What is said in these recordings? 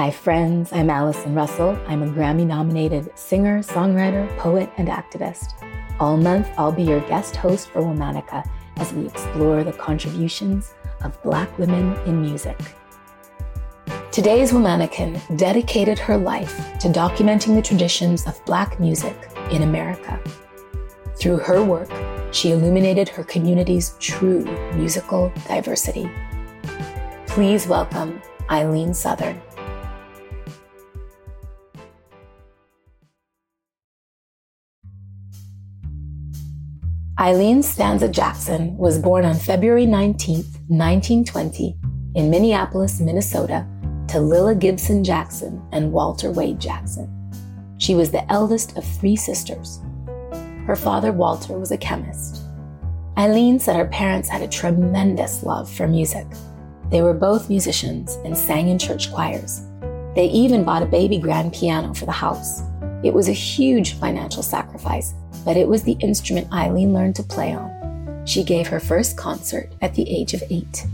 Hi, friends. I'm Allison Russell. I'm a Grammy nominated singer, songwriter, poet, and activist. All month, I'll be your guest host for Womanica as we explore the contributions of Black women in music. Today's Womanican dedicated her life to documenting the traditions of Black music in America. Through her work, she illuminated her community's true musical diversity. Please welcome Eileen Southern. Eileen Stanza Jackson was born on February 19, 1920, in Minneapolis, Minnesota, to Lilla Gibson Jackson and Walter Wade Jackson. She was the eldest of three sisters. Her father, Walter, was a chemist. Eileen said her parents had a tremendous love for music. They were both musicians and sang in church choirs. They even bought a baby grand piano for the house. It was a huge financial sacrifice, but it was the instrument Eileen learned to play on. She gave her first concert at the age of eight.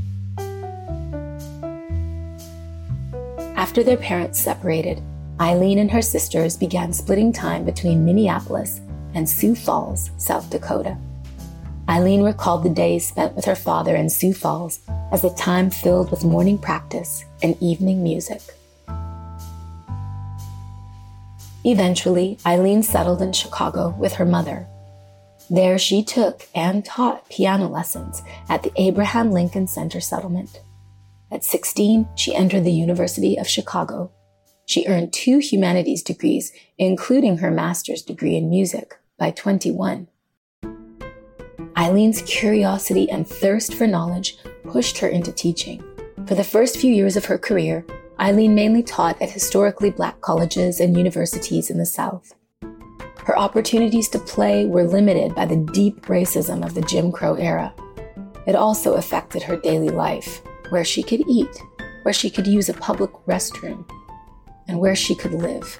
After their parents separated, Eileen and her sisters began splitting time between Minneapolis and Sioux Falls, South Dakota. Eileen recalled the days spent with her father in Sioux Falls as a time filled with morning practice and evening music. Eventually, Eileen settled in Chicago with her mother. There, she took and taught piano lessons at the Abraham Lincoln Center settlement. At 16, she entered the University of Chicago. She earned two humanities degrees, including her master's degree in music, by 21. Eileen's curiosity and thirst for knowledge pushed her into teaching. For the first few years of her career, Eileen mainly taught at historically black colleges and universities in the South. Her opportunities to play were limited by the deep racism of the Jim Crow era. It also affected her daily life, where she could eat, where she could use a public restroom, and where she could live.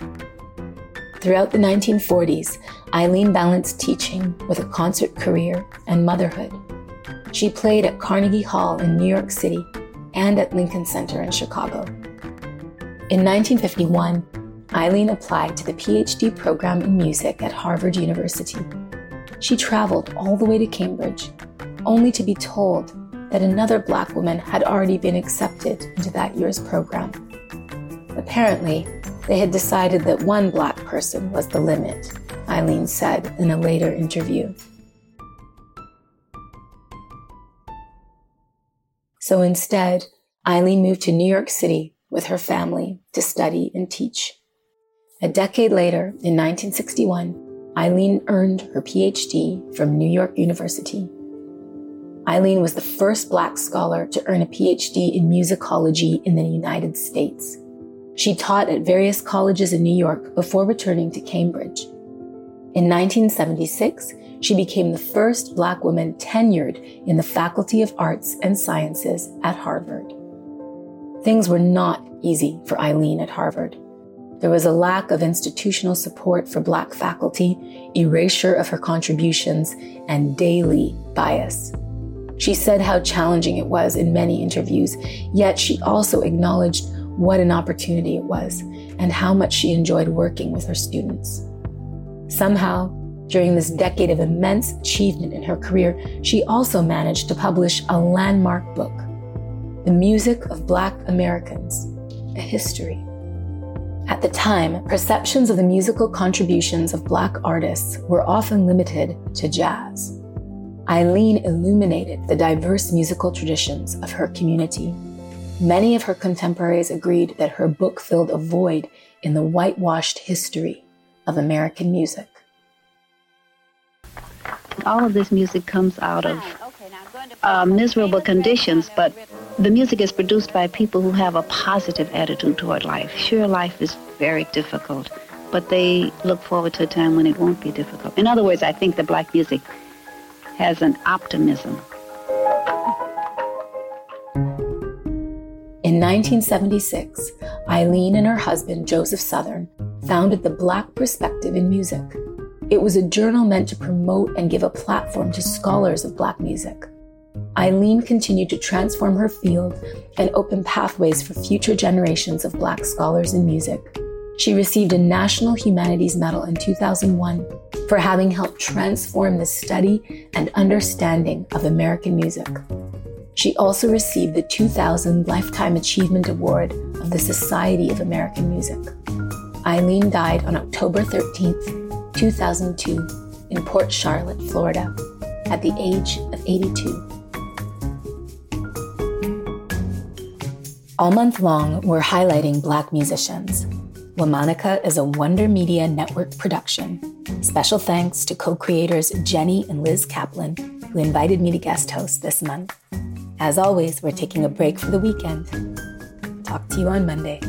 Throughout the 1940s, Eileen balanced teaching with a concert career and motherhood. She played at Carnegie Hall in New York City and at Lincoln Center in Chicago. In 1951, Eileen applied to the PhD program in music at Harvard University. She traveled all the way to Cambridge, only to be told that another black woman had already been accepted into that year's program. Apparently, they had decided that one black person was the limit, Eileen said in a later interview. So instead, Eileen moved to New York City with her family to study and teach. A decade later, in 1961, Eileen earned her PhD from New York University. Eileen was the first Black scholar to earn a PhD in musicology in the United States. She taught at various colleges in New York before returning to Cambridge. In 1976, she became the first Black woman tenured in the Faculty of Arts and Sciences at Harvard. Things were not easy for Eileen at Harvard. There was a lack of institutional support for Black faculty, erasure of her contributions, and daily bias. She said how challenging it was in many interviews, yet she also acknowledged what an opportunity it was and how much she enjoyed working with her students. Somehow, during this decade of immense achievement in her career, she also managed to publish a landmark book, the Music of Black Americans, a History. At the time, perceptions of the musical contributions of Black artists were often limited to jazz. Eileen illuminated the diverse musical traditions of her community. Many of her contemporaries agreed that her book filled a void in the whitewashed history of American music. All of this music comes out of uh, miserable conditions, but the music is produced by people who have a positive attitude toward life. Sure, life is very difficult, but they look forward to a time when it won't be difficult. In other words, I think the black music has an optimism. In 1976, Eileen and her husband, Joseph Southern, founded the Black Perspective in Music. It was a journal meant to promote and give a platform to scholars of Black music. Eileen continued to transform her field and open pathways for future generations of Black scholars in music. She received a National Humanities Medal in 2001 for having helped transform the study and understanding of American music. She also received the 2000 Lifetime Achievement Award of the Society of American Music. Eileen died on October 13, 2002, in Port Charlotte, Florida, at the age of 82. All month long, we're highlighting Black musicians. Womanica is a Wonder Media Network production. Special thanks to co creators Jenny and Liz Kaplan, who invited me to guest host this month. As always, we're taking a break for the weekend. Talk to you on Monday.